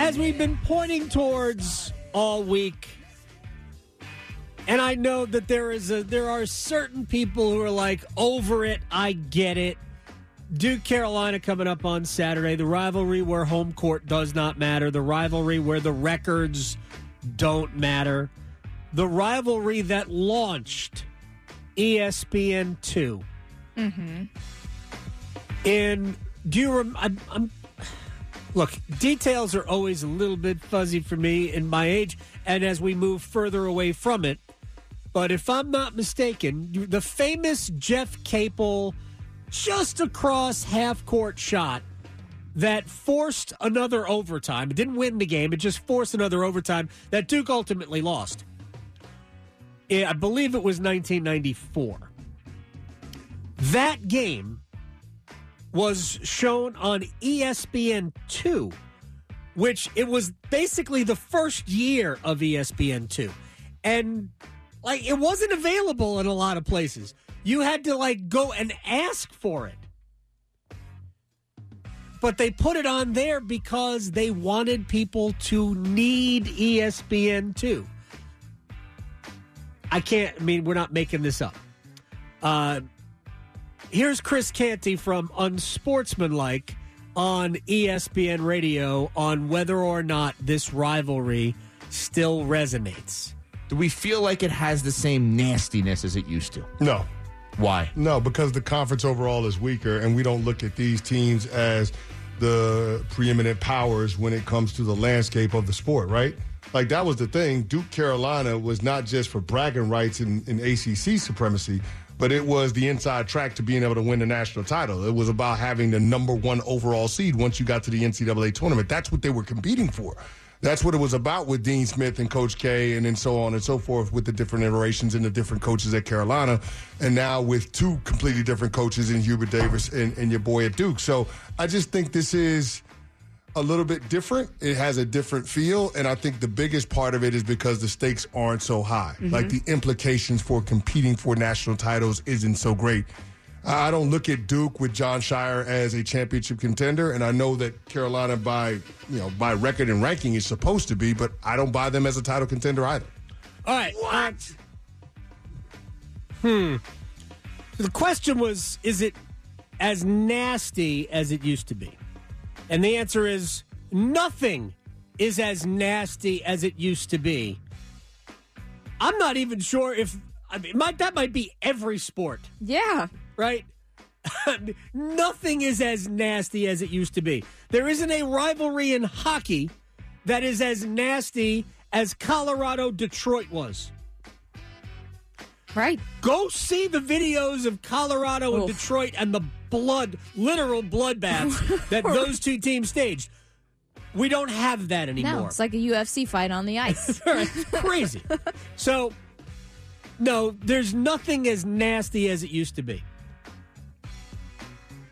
as we've been pointing towards all week, and I know that there is a there are certain people who are like over it. I get it. Duke Carolina coming up on Saturday. The rivalry where home court does not matter. The rivalry where the records don't matter. The rivalry that launched ESPN two. Mm-hmm. And do you? Rem- I'm, I'm Look, details are always a little bit fuzzy for me in my age, and as we move further away from it. But if I'm not mistaken, the famous Jeff Capel just across half court shot that forced another overtime. It didn't win the game, it just forced another overtime that Duke ultimately lost. I believe it was 1994. That game was shown on E ESPN2, which it was basically the first year of E ESPN2. And like it wasn't available in a lot of places. You had to like go and ask for it. But they put it on there because they wanted people to need E ESPN2. I can't, I mean, we're not making this up. Uh, here's Chris Canty from Unsportsmanlike on ESPN Radio on whether or not this rivalry still resonates. Do we feel like it has the same nastiness as it used to? No. Why? No, because the conference overall is weaker, and we don't look at these teams as the preeminent powers when it comes to the landscape of the sport, right? Like that was the thing. Duke Carolina was not just for bragging rights in, in ACC supremacy, but it was the inside track to being able to win the national title. It was about having the number one overall seed once you got to the NCAA tournament. That's what they were competing for. That's what it was about with Dean Smith and Coach K, and then so on and so forth with the different iterations and the different coaches at Carolina, and now with two completely different coaches in Hubert Davis and, and your boy at Duke. So I just think this is a little bit different. It has a different feel, and I think the biggest part of it is because the stakes aren't so high. Like the implications for competing for national titles isn't so great. I don't look at Duke with Jon Scheyer as a championship contender, and I know that Carolina, by you know by record and ranking, is supposed to be, but I don't buy them as a title contender either. All right. What? hmm. The question was is it as nasty as it used to be? And the answer is nothing is as nasty as it used to be. I'm not even sure if I mean might that might be every sport, Yeah. right? nothing is as nasty as it used to be. There isn't a rivalry in hockey that is as nasty as Colorado Detroit was. Right. Go see the videos of Colorado and Oof. Detroit and the blood, literal bloodbaths that those two teams staged. We don't have that anymore. No, it's like a UFC fight on the ice. it's crazy. so, no, there's nothing as nasty as it used to be.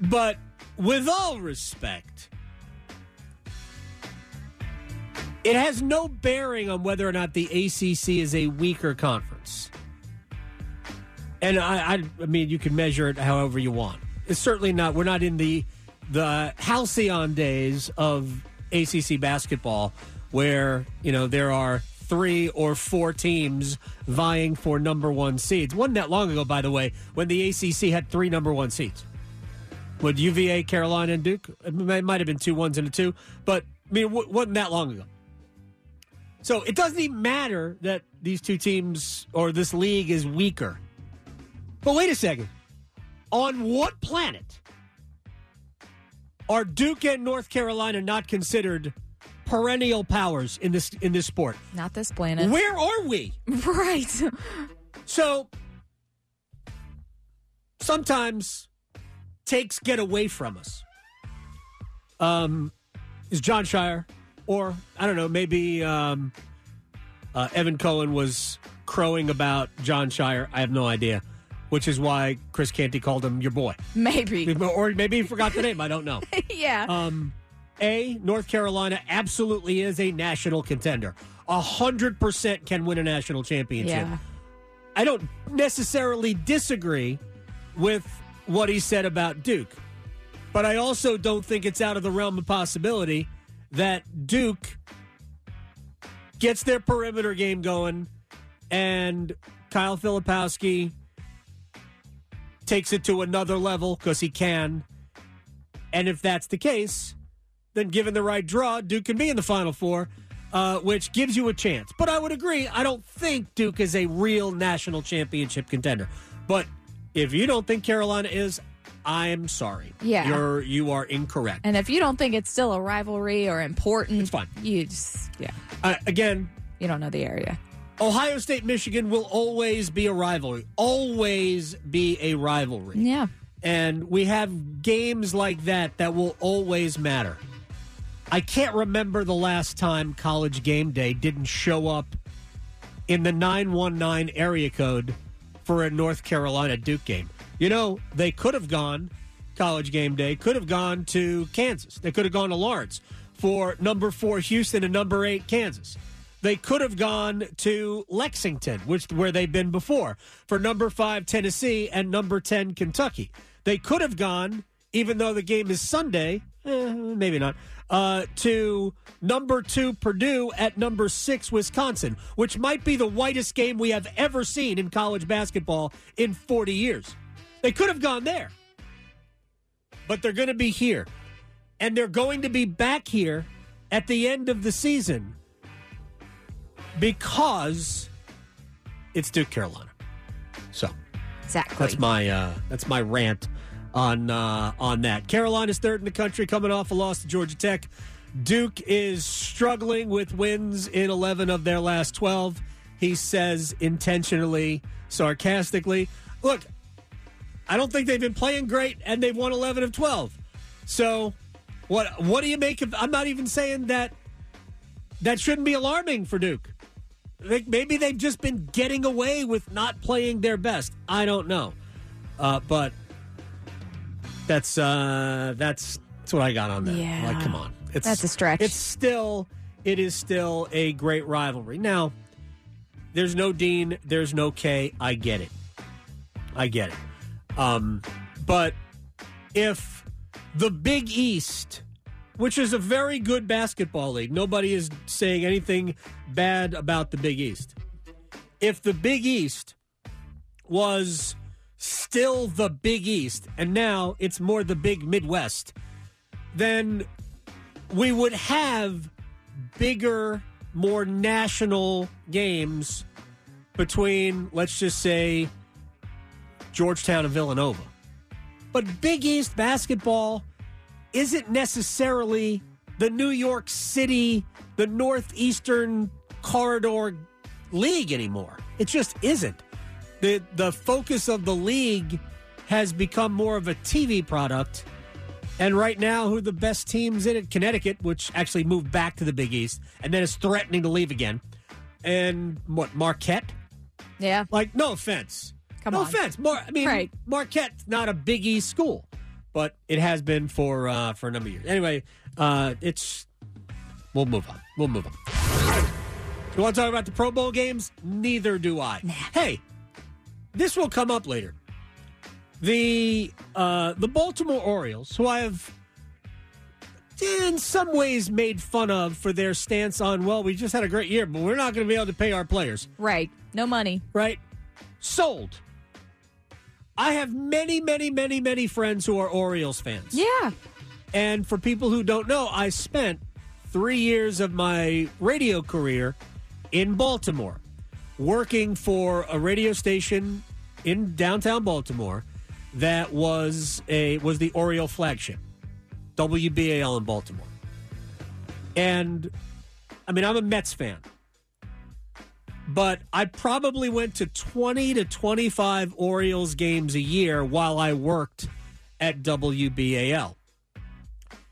But with all respect, it has no bearing on whether or not the ACC is a weaker conference. And I, I, I mean, you can measure it however you want. It's certainly not. We're not in the the halcyon days of ACC basketball, where you know there are three or four teams vying for number one seeds. Wasn't that long ago, by the way, when the ACC had three number one seeds. Would UVA, Carolina, and Duke? It might have been two ones and a two, but I mean, it wasn't that long ago. So it doesn't even matter that these two teams or this league is weaker. But wait a second. On what planet are Duke and North Carolina not considered perennial powers in this in this sport? Not this planet. Where are we? right. So sometimes takes get away from us. Um, is Jon Scheyer, or I don't know, maybe um, uh, Evan Cohen was crowing about Jon Scheyer. I have no idea, which is why Chris Canty called him your boy, Maybe. or maybe he forgot the name. I don't know. yeah. Um, a North Carolina absolutely is a national contender. A hundred percent can win a national championship. yeah. I don't necessarily disagree with what he said about Duke, but I also don't think it's out of the realm of possibility that Duke gets their perimeter game going and Kyle Filipowski takes it to another level because he can. And if that's the case, then given the right draw, Duke can be in the Final Four, uh, which gives you a chance. But I would agree, I don't think Duke is a real national championship contender. But if you don't think Carolina is, I'm sorry. Yeah. You're you are incorrect. And if you don't think it's still a rivalry or important, It's fine. You just, yeah, Uh, again, you don't know the area. Ohio State Michigan will always be a rivalry. Always be a rivalry. Yeah. And we have games like that that will always matter. I can't remember the last time College Game Day didn't show up in the 919 area code for a North Carolina Duke game. You know, they could have gone, College Game Day, could have gone to Kansas. They could have gone to Lawrence for number four Houston and number eight Kansas. They could have gone to Lexington, which where they've been before, for number five Tennessee and number ten Kentucky. They could have gone, even though the game is Sunday, eh, maybe not, uh, to number two Purdue at number six Wisconsin, which might be the whitest game we have ever seen in college basketball in 40 years. They could have gone there, but they're going to be here. And they're going to be back here at the end of the season because it's Duke Carolina. So Exactly. that's my uh, that's my rant on uh, on that. Carolina's third in the country, coming off a loss to Georgia Tech. Duke is struggling with wins in eleven of their last twelve. He says intentionally, sarcastically. Look, I don't think they've been playing great, and they've won eleven of twelve. So, what what do you make of? I'm not even saying that that shouldn't be alarming for Duke. Like, Maybe they've just been getting away with not playing their best. I don't know, uh, but that's uh, that's that's what I got on that. Yeah. Like, come on, it's That's a stretch. It's still it is still a great rivalry. Now, there's no Dean, there's no K. I get it, I get it. Um, but if the Big East which is a very good basketball league. Nobody is saying anything bad about the Big East. If the Big East was still the Big East and now it's more the Big Midwest, then we would have bigger, more national games between, let's just say, Georgetown and Villanova. But Big East basketball isn't necessarily the New York City, the Northeastern Corridor League anymore. It just isn't. The the focus of the league has become more of a TV product. And right now, who are the best teams in it? Connecticut, which actually moved back to the Big East and then is threatening to leave again. And what, Marquette? yeah. Like, no offense. Come on. no on. offense. Mar- I mean, Right. Marquette's not a Big East school, but it has been for uh, for a number of years. Anyway, uh, it's we'll move on. We'll move on. You want to talk about the Pro Bowl games? Neither do I. Hey, this will come up later. The uh, the Baltimore Orioles, who I have in some ways made fun of for their stance on, well, we just had a great year, but we're not going to be able to pay our players Right. No money. right? Sold. I have many, many, many, many friends who are Orioles fans. Yeah. And for people who don't know, I spent three years of my radio career in Baltimore, working for a radio station in downtown Baltimore that was a was the Oriole flagship, WBAL in Baltimore. And I mean, I'm a Mets fan but I probably went to 20 to 25 Orioles games a year while I worked at WBAL.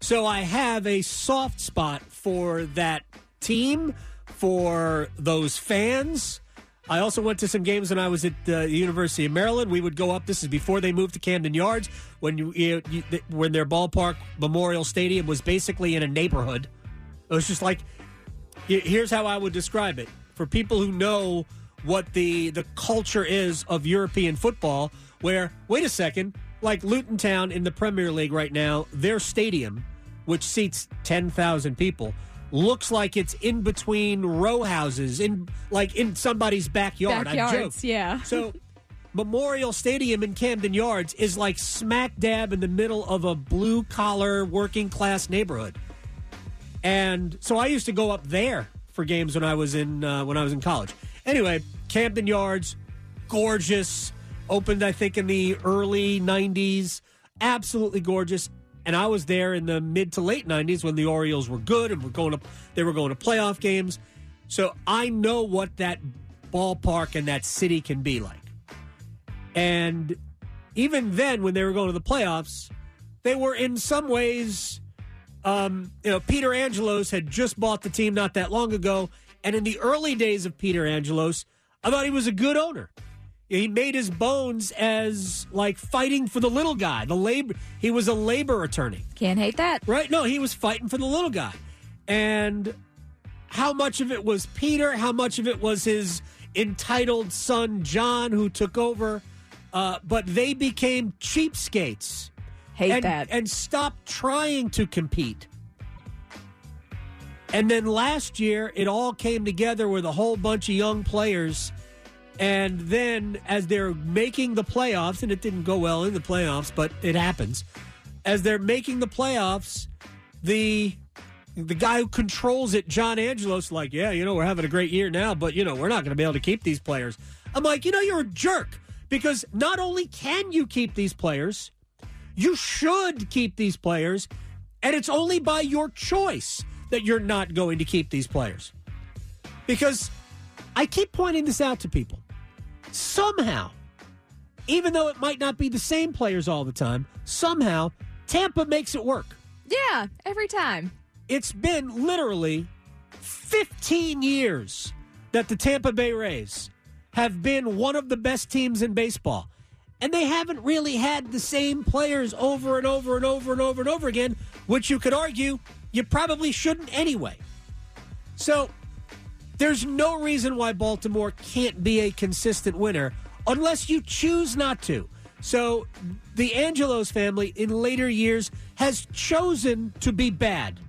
So I have a soft spot for that team, for those fans. I also went to some games when I was at the University of Maryland. We would go up. This is before they moved to Camden Yards, when you, you, you when their ballpark Memorial Stadium was basically in a neighborhood. It was just like Here's how I would describe it for people who know what the the culture is of European football. Where wait a second, like Luton Town in the Premier League right now, their stadium which seats 10,000 people, looks like it's in between row houses, in like in somebody's backyard. I joke. Backyards, yeah. So Memorial Stadium in Camden Yards is like smack dab in the middle of a blue collar working class neighborhood. And so I used to go up there for games when I was in uh, when I was in college. Anyway, Camden Yards, gorgeous. Opened I think in the early 90s. Absolutely gorgeous. And I was there in the mid to late 90s when the Orioles were good and were going to they were going to playoff games. So I know what that ballpark and that city can be like. And even then, when they were going to the playoffs, they were in some ways, um, you know, Peter Angelos had just bought the team not that long ago. And in the early days of Peter Angelos, I thought he was a good owner. He made his bones as like fighting for the little guy, the labor. He was a labor attorney. Can't hate that. Right? No, he was fighting for the little guy. And how much of it was Peter? How much of it was his entitled son, John, who took over? Uh, but they became cheapskates. Hate and, that. And stopped trying to compete. And then last year, it all came together with a whole bunch of young players. And then, as they're making the playoffs, and it didn't go well in the playoffs, but it happens. As they're making the playoffs, the the guy who controls it, John Angelos, like, yeah, you know, we're having a great year now, but you know, we're not going to be able to keep these players. I'm like, you know, you're a jerk because not only can you keep these players, you should keep these players, and it's only by your choice that you're not going to keep these players. Because I keep pointing this out to people. Somehow, even though it might not be the same players all the time, somehow Tampa makes it work. yeah, every time. It's been literally 15 years that the Tampa Bay Rays have been one of the best teams in baseball. And they haven't really had the same players over and over and over and over and over again, which you could argue you probably shouldn't anyway. So there's no reason why Baltimore can't be a consistent winner unless you choose not to. So the Angelos family in later years has chosen to be bad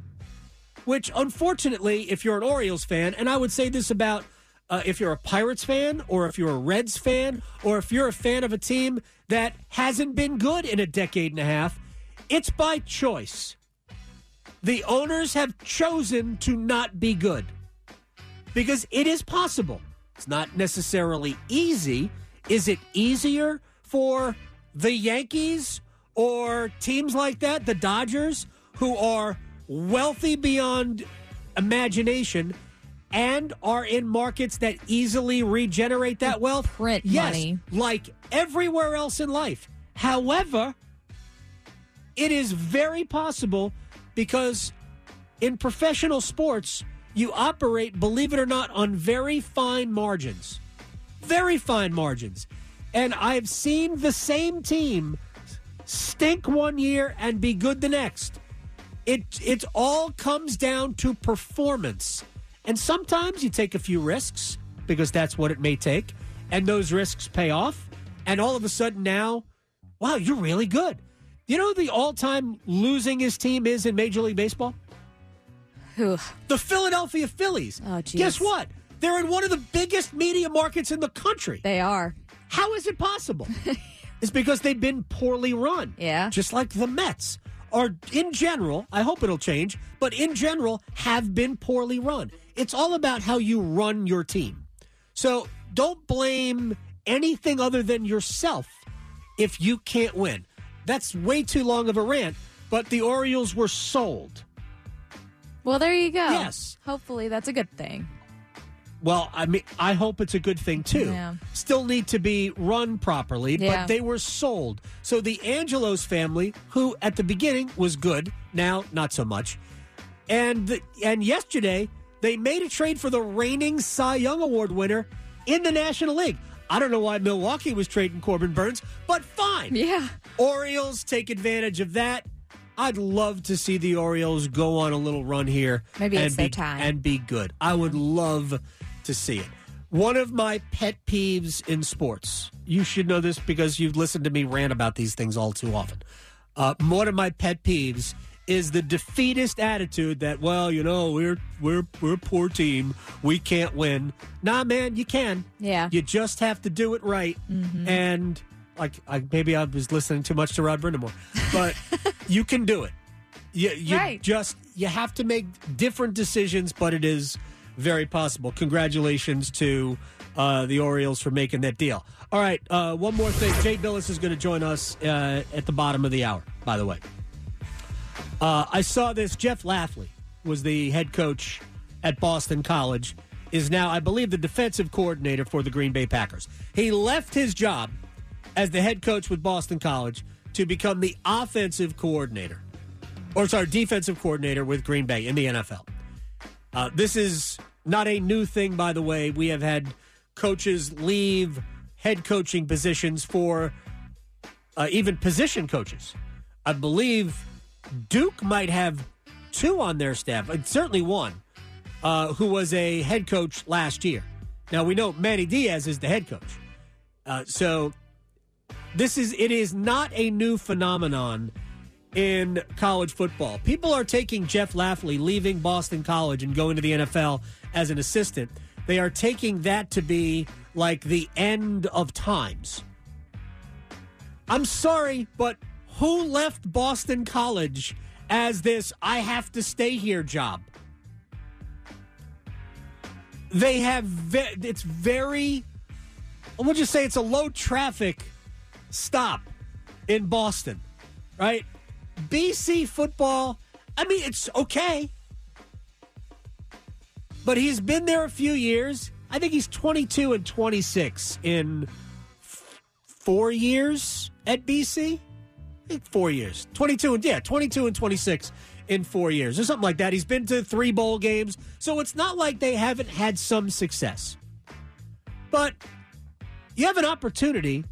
which unfortunately, if you're an Orioles fan, and I would say this about uh, if you're a Pirates fan or if you're a Reds fan or if you're a fan of a team that hasn't been good in a decade and a half, it's by choice. The owners have chosen to not be good because it is possible. It's not necessarily easy. Is it easier for the Yankees or teams like that, the Dodgers, who are wealthy beyond imagination and are in markets that easily regenerate that wealth? print yes, money. like everywhere else in life. However, it is very possible because in professional sports, you operate, believe it or not, on very fine margins. Very fine margins. And I've seen the same team stink one year and be good the next. It it all comes down to performance. And sometimes you take a few risks because that's what it may take, and those risks pay off. And all of a sudden now, wow, you're really good. You know who the all-time losingest team is in Major League Baseball? Whew. The Philadelphia Phillies. Oh, geez. Guess what? They're in one of the biggest media markets in the country. They are. How is it possible? it's because they've been poorly run. Yeah. Just like the Mets are, in general, I hope it'll change, but in general, have been poorly run. It's all about how you run your team. So don't blame anything other than yourself if you can't win. That's way too long of a rant, but the Orioles were sold. Well, there you go. Yes. Hopefully, that's a good thing. Well, I mean, I hope it's a good thing too. Yeah. Still need to be run properly, Yeah. but they were sold. So the Angelos family, who at the beginning was good, now not so much, and the, and yesterday they made a trade for the reigning Cy Young Award winner in the National League. I don't know why Milwaukee was trading Corbin Burnes, but fine. Yeah. Orioles take advantage of that. I'd love to see the Orioles go on a little run here. Maybe and it's be, time. And be good. I would love to see it. One of my pet peeves in sports, you should know this because you've listened to me rant about these things all too often. Uh, one of my pet peeves is the defeatist attitude that well, you know, we're we're we're a poor team, we can't win. Nah, man, you can. Yeah. You just have to do it right. And like I, maybe I was listening too much to Rod Brind'Amour, but you can do it. You, you Right. just you have to make different decisions, but it is very possible. Congratulations to uh, the Orioles for making that deal. All right, uh, one more thing. Jay Bilas is going to join us uh, at the bottom of the hour. By the way, uh, I saw this. Jeff Hafley was the head coach at Boston College. Is now, I believe, the defensive coordinator for the Green Bay Packers. He left his job as the head coach with Boston College to become the offensive coordinator, or sorry, defensive coordinator with Green Bay in the NFL. Uh, this is not a new thing, by the way. We have had coaches leave head coaching positions for uh, even position coaches. I believe Duke might have two on their staff, uh, certainly one, uh, who was a head coach last year. Now we know Manny Diaz is the head coach, uh, so this is it is not a new phenomenon in college football. People are taking Jeff Hafley leaving Boston College and going to the NFL as an assistant. They are taking that to be like the end of times. I'm sorry, but who left Boston College as this I have to stay here job? They have ve- it's very we'll just say it's a low traffic stop in Boston, right? BC football, I mean, it's okay. But he's been there a few years. I think he's 22 and 26 in f- four years at BC. Four years. 22 and, yeah, 22 and 26 in four years or something like that. He's been to three bowl games. So it's not like they haven't had some success. But you have an opportunity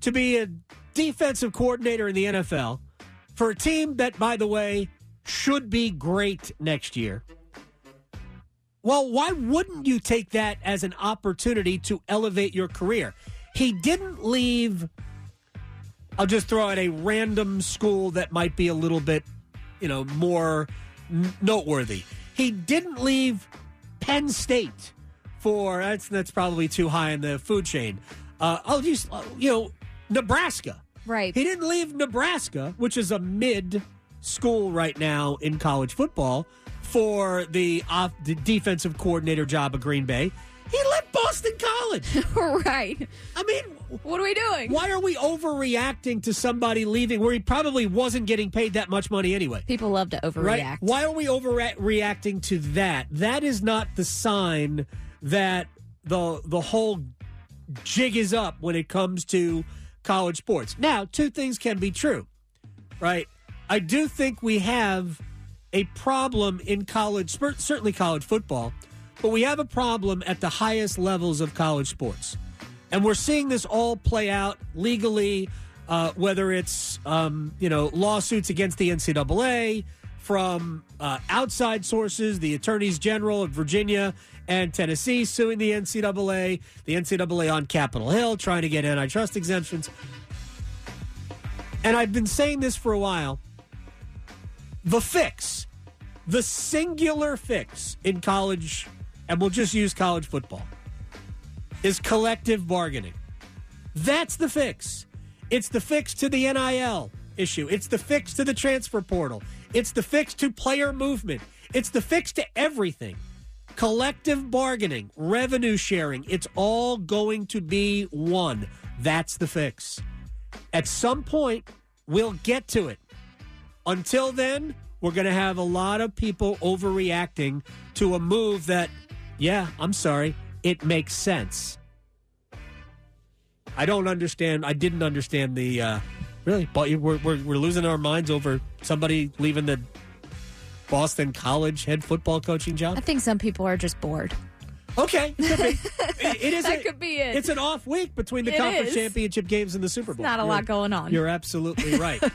to be a defensive coordinator in the NFL for a team that, by the way, should be great next year. Well, why wouldn't you take that as an opportunity to elevate your career? He didn't leave. I'll just throw out a random school that might be a little bit, you know, more n- noteworthy. He didn't leave Penn State for that's that's probably too high in the food chain. Uh, I'll just uh, you know Nebraska. Right. He didn't leave Nebraska, which is a mid school right now in college football, for the off the defensive coordinator job of Green Bay. He left Boston College. right. I mean, What are we doing? why are we overreacting to somebody leaving where he probably wasn't getting paid that much money anyway? People love to overreact. Right? Why are we overreacting to that? That is not the sign that the the whole jig is up when it comes to college sports. Now, two things can be true. Right? I do think we have a problem in college, certainly college football, but we have a problem at the highest levels of college sports. And we're seeing this all play out legally, uh, whether it's um, you know lawsuits against the NCAA from uh, outside sources, the attorneys general of Virginia and Tennessee suing the NCAA, the NCAA on Capitol Hill trying to get antitrust exemptions. And I've been saying this for a while. The fix, the singular fix in college, and we'll just use college football is collective bargaining. That's the fix. It's the fix to the NIL issue. It's the fix to the transfer portal. It's the fix to player movement. It's the fix to everything. Collective bargaining, revenue sharing, it's all going to be one. That's the fix. At some point, we'll get to it. Until then, we're going to have a lot of people overreacting to a move that, yeah, I'm sorry, it makes sense. I don't understand. I didn't understand the uh, really, but we're, we're we're losing our minds over somebody leaving the Boston College head football coaching job? I think some people are just bored. Okay, it could be. It- it is. That a- could be it. It's an off week between the It conference is. championship games and the Super Bowl. not a You're- lot going on. You're absolutely right.